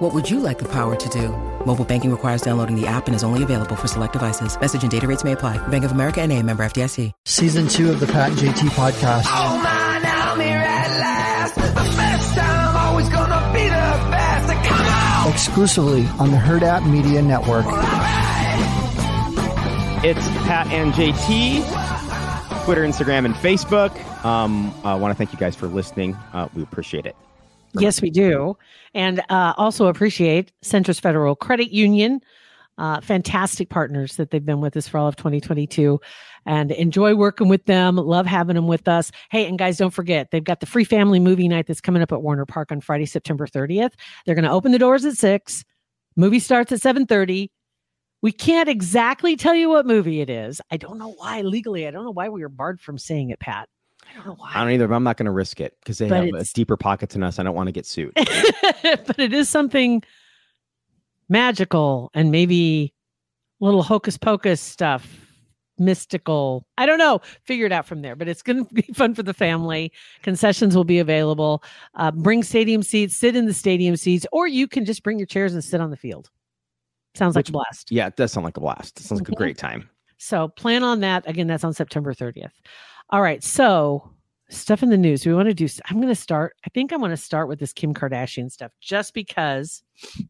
What would you like the power to do? Mobile banking requires downloading the app and is only available for select devices. Message and data rates may apply. Bank of America and a member FDIC. Season two of the Pat and JT podcast. Oh man, I'm here at last. The best time, always gonna be the best. Come on! Exclusively on the Hurrdat Media Network. It's Pat and JT, Twitter, Instagram, and Facebook. Um, I want to thank you guys for listening. Uh, we appreciate it. Yes, we do. And uh, also appreciate Centris Federal Credit Union. Uh, fantastic partners that they've been with us for all of 2022 and enjoy working with them. Love having them with us. Hey, and guys, don't forget, they've got the free family movie night that's coming up at Werner Park on Friday, September 30th. They're going to open the doors at 6. Movie starts at 7:30. We can't exactly tell you what movie it is. I don't know why legally. I don't know why we were barred from saying it, Pat. I don't know why. I don't either, but I'm not going to risk it because they But have a deeper pockets than us. I don't want to get sued. but it is something magical and maybe little hocus pocus stuff, mystical. I don't know. Figure it out from there. But it's going to be fun for the family. Concessions will be available. Uh, bring stadium seats, sit in the stadium seats, or you can just bring your chairs and sit on the field. Sounds like a blast. yeah, it does sound like a blast. It sounds like a Mhm. great time. So plan on that. Again, that's on September 30th. All right. So stuff in the news. We want to do. I'm going to start. I think I'm going to start with this Kim Kardashian stuff, just because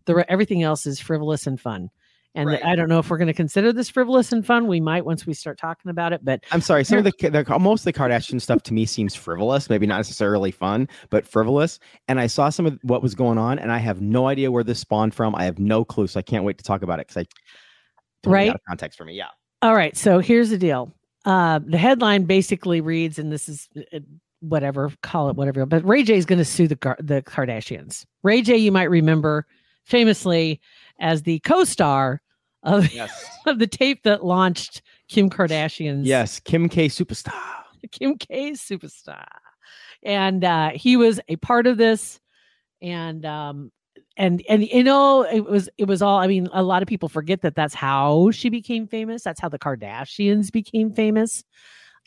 the everything else is frivolous and fun. And Right. I don't know if we're going to consider this frivolous and fun. We might once we start talking about it. But I'm sorry. Some of the, the most of the Kardashian stuff to me seems frivolous, maybe not necessarily fun, but frivolous. And I saw some of what was going on, and I have no idea where this spawned from. I have no clue, so I can't wait to talk about it because I totally Right. context for me. Yeah. All right. So here's the deal. Uh, the headline basically reads, and this is uh, whatever, call it whatever. But Ray J is going to sue the Gar- the Kardashians. Ray J, you might remember famously as the co-star of Yes. of the tape that launched Kim Kardashian's yes. Kim K superstar. Kim K superstar. And uh he was a part of this and um and and you know it was it was all I mean a lot of people forget that that's how she became famous. That's how the Kardashians became famous.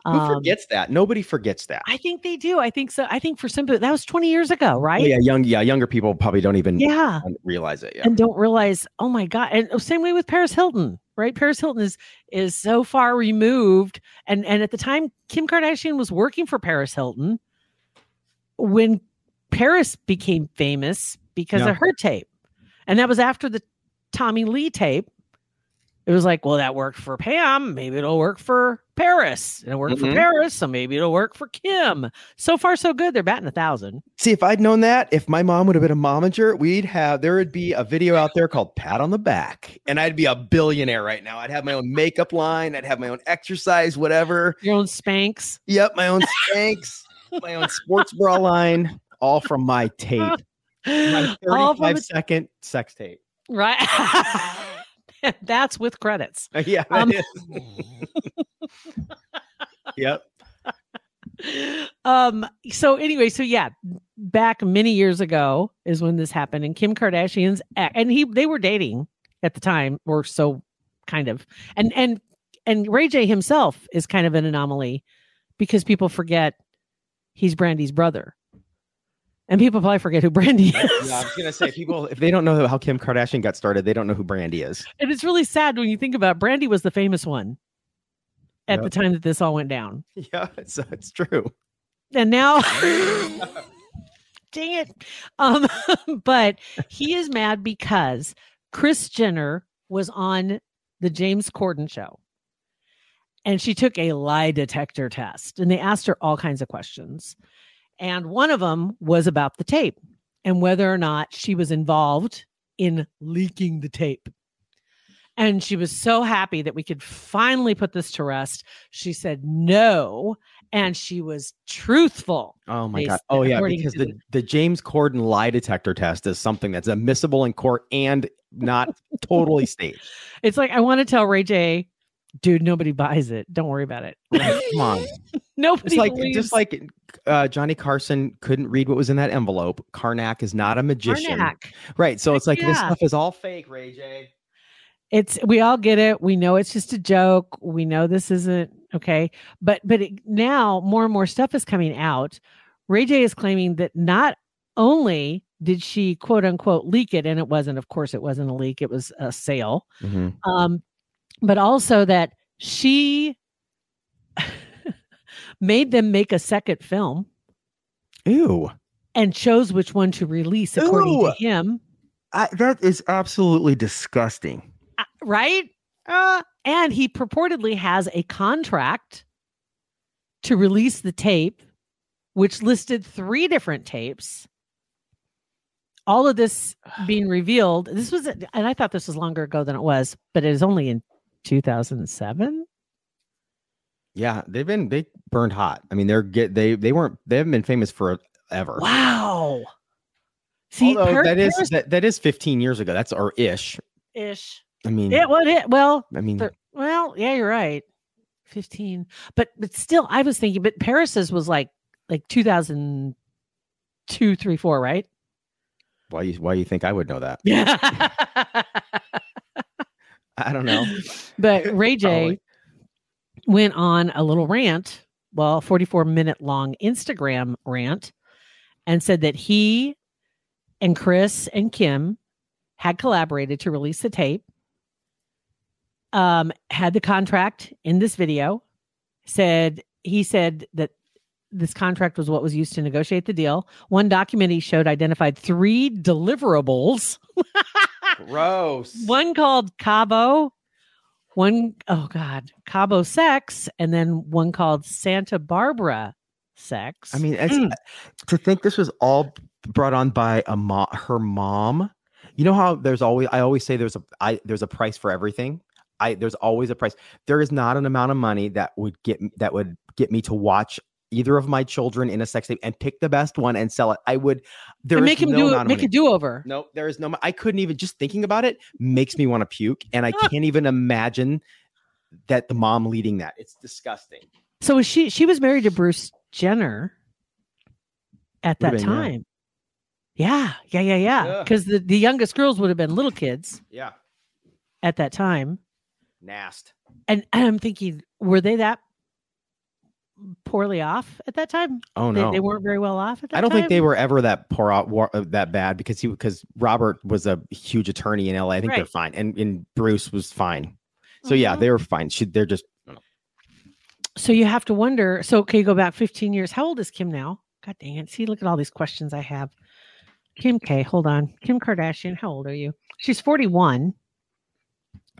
Who Um, forgets that? Nobody forgets that. I think they do. I think so. I think for some people that was 20 years ago, right? Oh, yeah, young, yeah, younger people probably don't even Yeah. realize it. Yeah. and don't realize oh my god and same way with paris hilton right paris hilton is is so far removed and and at the time kim kardashian was working for paris hilton when paris became famous because Yeah. of her tape. And that was after the tommy lee tape. It was like well that worked for pam. Maybe it'll work for paris. And it worked Mhm. for paris so maybe it'll work for kim. So far so good. They're batting a thousand. See, if I'd known that, if my mom would have been a momager, we'd have there would be a video out there called "Pat on the Back," and I'd be a billionaire right now. I'd have my own makeup line, I'd have my own exercise, whatever. your own spanx. Yep, my own Spanx, my own sports bra line, all from my tape, my All from thirty-five a- second sex tape. Right. That's with credits. Yeah, Um, yep. Um so anyway, so yeah, back many years ago is when this happened and Kim Kardashian's and he they were dating at the time or so kind of. And and and Ray J himself is kind of an anomaly because people forget he's Brandy's brother. And people probably forget who Brandy is. Yeah, I was gonna say people if they don't know how Kim Kardashian got started, they don't know who Brandy is. And it's really sad when you think about it. Brandy was the famous one at Yep. the time that this all went down. Yeah, it's it's true. and now dang it um but he is mad because kris jenner was on the james corden show and she took a lie detector test and they asked her all kinds of questions and one of them was about the tape and whether or not she was involved in leaking the tape and she was so happy that we could finally put this to rest she said no and she was truthful Oh my god. Oh yeah, because the, the- the James Corden lie detector test is something that's admissible in court and not totally staged. It's like I want to tell Ray J Dude, nobody buys it. Don't worry about it. Come on. nobody Just like believes just like uh, Johnny Carson couldn't read what was in that envelope. Carnac is not a magician. Carnac. Right. So it's like this stuff is all fake, Ray J. it's we all get it we know it's just a joke we know this isn't okay but but it, now more and more stuff is coming out ray j is claiming that not only did she quote unquote leak it and it wasn't of course it wasn't a leak it was a sale um but also that she made them make a second film Ew. and chose which one to release according Ew. to him I, that is absolutely disgusting. Uh, right? Uh, and he purportedly has a contract to release the tape, which listed three different tapes. All of this being revealed. This was, and I thought this was longer ago than it was, but it is only in 2007. Yeah, they've been they burned hot. I mean, they're get they they weren't they haven't been famous forever. Wow. See, Although that is that, that is 15 years ago. That's our ish. ish. I mean, Yeah, well, it, well, I mean, well, yeah, you're right. 15. But but still I was thinking but Paris's was like like 2002 3 4, right? why you why you think I would know that? Yeah. I don't know. but Ray J went on a little rant, well, 44 minute long Instagram rant and said that he and Kris and Kim had collaborated to release the tape. Um, had the contract in this video. Said he said that this contract was what was used to negotiate the deal. One document he showed identified three deliverables. Gross. one called Cabo, one oh god, Cabo Sex, and then one called Santa Barbara Sex. I mean, it's, Mm. to think this was all brought on by a mom, her mom. You know how there's always I always say there's a I there's a price for everything. I there's always a price. There is not an amount of money that would get that would get me to watch either of my children in a sex tape and pick the best one and sell it. I would. There and is make him no do amount it, of make a do over. No, there is no. I couldn't even just thinking about it makes me want to puke, and I ah. can't even imagine that the mom leading that. It's disgusting. So was she she was married to Bruce Jenner at that yeah. time. Yeah, yeah, yeah, yeah. Yeah. Because the, the youngest girls would have been little kids Yeah, at that time. nast. And, and I'm thinking, were they that poorly off at that time? Oh They, no, they weren't very well off at that I don't think they were ever that poor out war, uh, that bad because he because Robert was a huge attorney in LA. I think they're fine, and and Bruce was fine. So yeah, Mhm. they were fine. She, they're just So you have to wonder. So okay, you go back 15 years. How old is Kim now? God dang it. See, look at all these questions I have. Kim K, hold on. Kim Kardashian, how old are you? She's 41.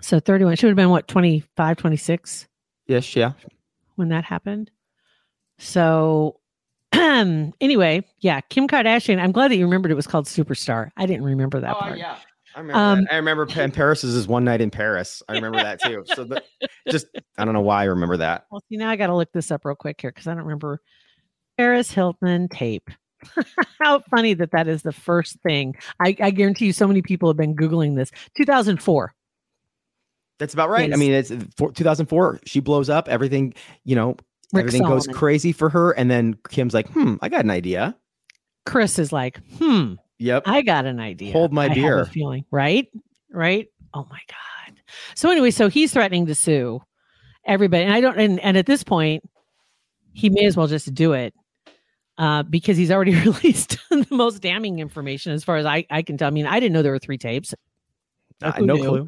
So 31. She would have been what, 25, 26 ish. Yeah, when that happened. So anyway, yeah, Kim Kardashian. I'm glad that you remembered it was called Superstar. I didn't remember that part. Oh, yeah. I remember. Um. I remember Pan Paris's is one night in Paris. I remember that too. So the, just I don't know why I remember that. Well, see, now I got to look this up real quick here because I don't remember Paris Hilton tape. How funny that that is the first thing. I, I guarantee you, so many people have been Googling this. 2004. That's about right. I mean, it's for 2004. She blows up. Everything, you know, Rick everything goes crazy for her. And then Kim's like, "Hmm, I got an idea." Kris is like, hmm, Yep. I got an idea. Hold my I have a beer. feeling, right? Right? Oh my God. So anyway, so he's threatening to sue everybody. And I don't and, and at this point, he may as well just do it. Uh, because he's already released the most damning information as far as I, I can tell. I mean, I didn't know there were three tapes. Uh, no knew? clue.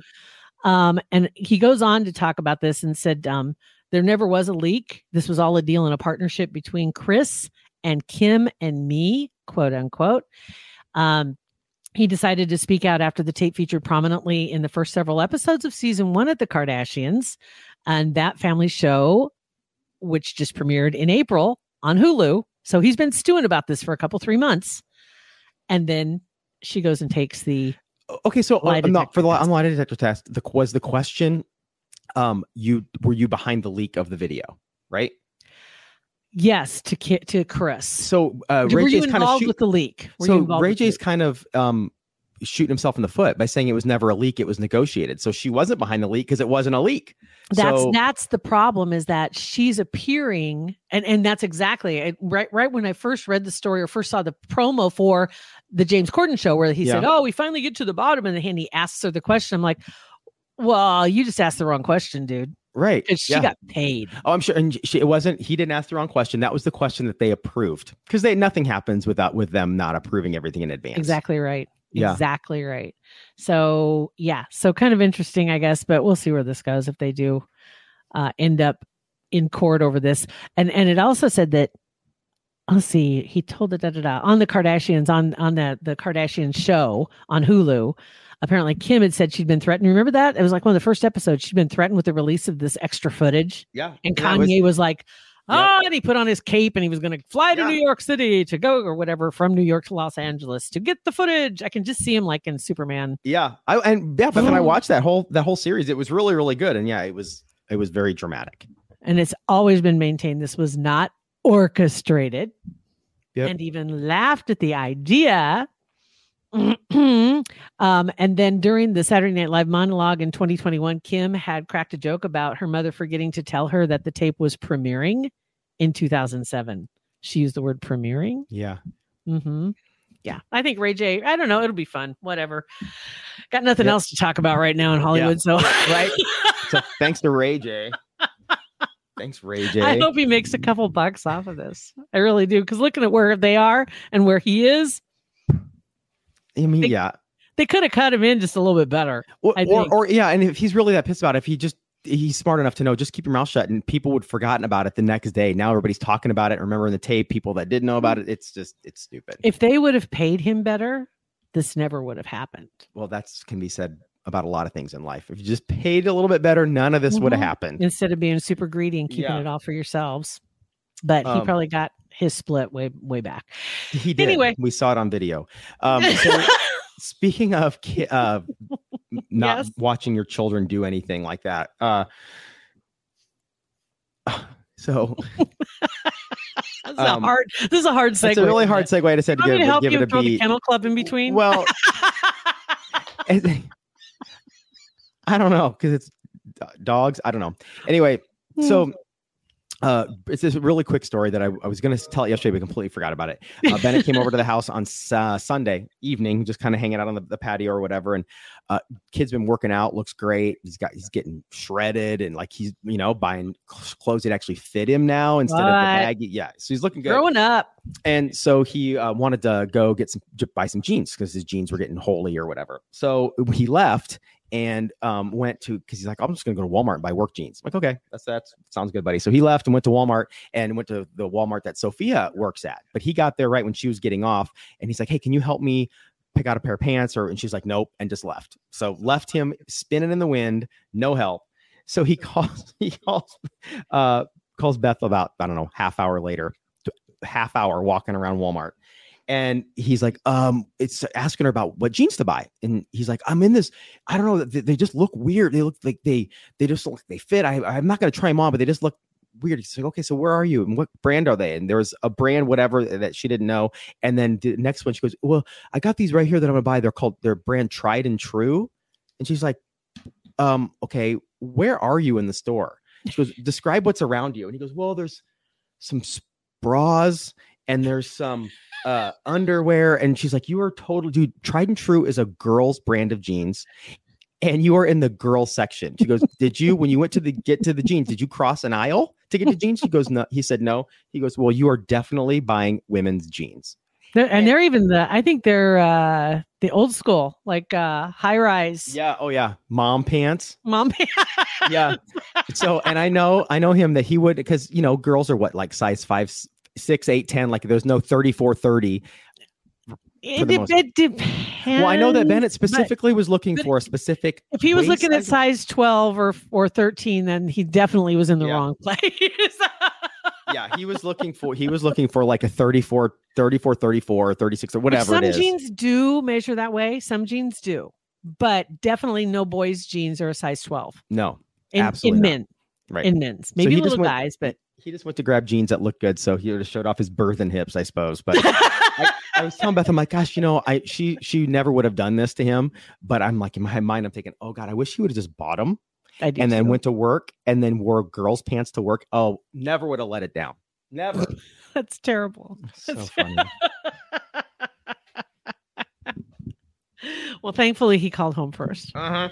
Um, and he goes on to talk about this and said, um, there never was a leak. This was all a deal in a partnership between Kris and Kim and me, quote unquote. Um, he decided to speak out after the tape featured prominently in the first several episodes of season one of The Kardashians and that family show, which just premiered in April on Hulu. So he's been stewing about this for a couple, three months. And then she goes and takes the Okay, so uh, I'm not for the test. on lie detector test. The was the question, um, you were you behind the leak of the video, right? yes to to Kris. So uh, were Ray you J's kind of involved shoot. with the leak? Were you So involved Ray J's kind of um shooting himself in the foot by saying it was never a leak, it was negotiated. So she wasn't behind the leak because it wasn't a leak. That's so, that's the problem is that she's appearing and and that's exactly it. right right when I first read the story or first saw the promo for the James Corden show where he said, "Oh, we finally get to the bottom," and then he asks her the question. I'm like, "Well, you just asked the wrong question, dude. Right. she yeah. got paid." Oh, I'm sure. And she, it wasn't. He didn't ask the wrong question. That was the question that they approved because they nothing happens without with them not approving everything in advance. Exactly right. Yeah. Exactly right. So yeah, so kind of interesting, I guess, but we'll see where this goes if they do uh, end up in court over this. And and it also said that let's see, he told it da, da, da, on the Kardashians on on the the Kardashian show on Hulu. Apparently, Kim had said she'd been threatened. Remember that? It was like one of the first episodes. She'd been threatened with the release of this extra footage, Yeah. and Yeah, it was- Kanye was, like, Yeah. "Oh," and he put on his cape and he was going to fly to Yeah. New York City to go or whatever from New York to Los Angeles to get the footage. I can just see him like in Superman. Yeah, I and yeah, but then I watched that whole that whole series. It was really really good, and yeah, it was it was very dramatic. And it's always been maintained this was not orchestrated. Yep. And even laughed at the idea. um, and then during the Saturday Night Live monologue in 2021, Kim had cracked a joke about her mother forgetting to tell her that the tape was premiering in 2007. She used the word premiering. Yeah, Mm-hmm. Yeah, I think Ray J. I don't know. It'll be fun. Whatever. Got nothing Yep. else to talk about right now in Hollywood. So right. so thanks to Ray J. Thanks, Ray J. I hope he makes a couple bucks off of this. I really do. Because looking at where they are and where he is, I mean, Think- yeah, they could have cut him in just a little bit better. or, or or yeah, and if he's really that pissed about it, if he just he's smart enough to know just keep your mouth shut, and people would have forgotten about it the next day. Now everybody's talking about it, remembering the tape. People that didn't know about it, it's just it's stupid. If they would have paid him better, this never would have happened. well, that's can be said about a lot of things in life. If you just paid a little bit better, none of this would have Mhm. happened. Instead of being super greedy and keeping Yeah. it all for yourselves. But he Um, probably got his split way way back. He did. Anyway. we saw it on video. Um, so speaking of ki- uh, not Yes. watching your children do anything like that, uh, so This is a um, hard. This is a hard segue. it's a really hard it? segue to say to Want me give, to help give you it a throw the beat. kennel club in between? Well, I don't know because it's dogs. I don't know. Anyway, Hmm. so uh, it's this really quick story that I, I was going to tell it yesterday, but completely forgot about it. Uh, Bennett came over to the house on uh, Sunday evening, just kind of hanging out on the, the patio or whatever. And uh, kid's been working out, looks great. He's got he's getting shredded and like he's you know buying clothes that actually fit him now instead of the baggy. Yeah, so he's looking good. growing up. And so he uh, wanted to go get some buy some jeans because his jeans were getting holy or whatever. So he left and um, went to because he's like, I'm just gonna go to Walmart and buy work jeans. I'm like, okay, that's that sounds good, buddy. So he left and went to Walmart and went to the Walmart that Sophia works at. But he got there right when she was getting off, and he's like, Hey, can you help me pick out a pair of pants? Or and she's like, Nope, and just left. So left him spinning in the wind, no help. So he calls he calls uh calls Beth about I don't know half hour later, half hour walking around Walmart, and he's like, um, it's asking her about what jeans to buy, and he's like, I'm in this, I don't know, they, they just look weird. They look like they they just look they fit. I I'm not gonna try them on, but they just look weird. He's like, okay, so where are you and what brand are they? And there was a brand whatever that she didn't know, and then the next one she goes, well, I got these right here that I'm gonna buy. They're called their brand Tried and True, and she's like, um, okay, where are you in the store? She goes, describe what's around you. And he goes, well, there's some bras and there's some uh, underwear. And she's like, you are total, dude. Tried and True is a girl's brand of jeans. And you are in the girl section. She goes, Did you, when you went to the get to the jeans, did you cross an aisle to get to jeans? She goes, No. He said, No. He goes, Well, you are definitely buying women's jeans. They're, and they're even the. I think they're uh the old school, like uh high rise. Yeah. Oh, yeah. Mom pants. Mom. Pants. yeah. So, and I know, I know him that he would, because, you know, girls are what, like size five, six, eight, 10, like there's no 34, 30. It, it, it depends. Well, I know that Bennett specifically was looking for a specific. If he was looking at size- size twelve or or thirteen, then he definitely was in the Yeah. wrong place. yeah, he was looking for, he was looking for like a 34, 34, 34, 36 or whatever Some it is. jeans do measure that way. Some jeans do, but definitely no boys' jeans are a size twelve no, in, Absolutely in men. right. In men's, maybe just little went- guys, but He just went to grab jeans that looked good, so he would have showed off his birth and hips, I suppose. But I, I was telling Beth, I'm like, gosh, you know, I she she never would have done this to him. But I'm like, in my mind, I'm thinking, oh God, I wish he would have just bought them and then went to work and then wore girls' pants to work. Oh, never would have let it down. Never. That's terrible. so funny. Well, thankfully he called home first. Uh-huh.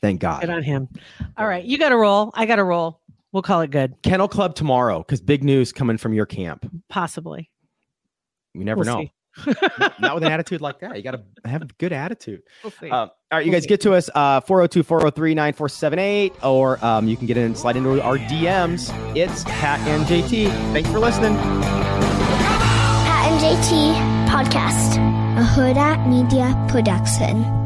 Thank God. Good on him. All right, you got to roll. I got to roll. We'll call it good. Kennel Club tomorrow because big news coming from your camp. Possibly. You never We'll know. see. Not with an attitude like that. You got to have a good attitude. We'll see. Uh, all right, you We'll guys see. get to us uh 402 403 9478 or um, you can get in and slide into our DMs. It's Pat and JT. Thanks for listening. Pat and JT Podcast, a Hurrdat Media Production.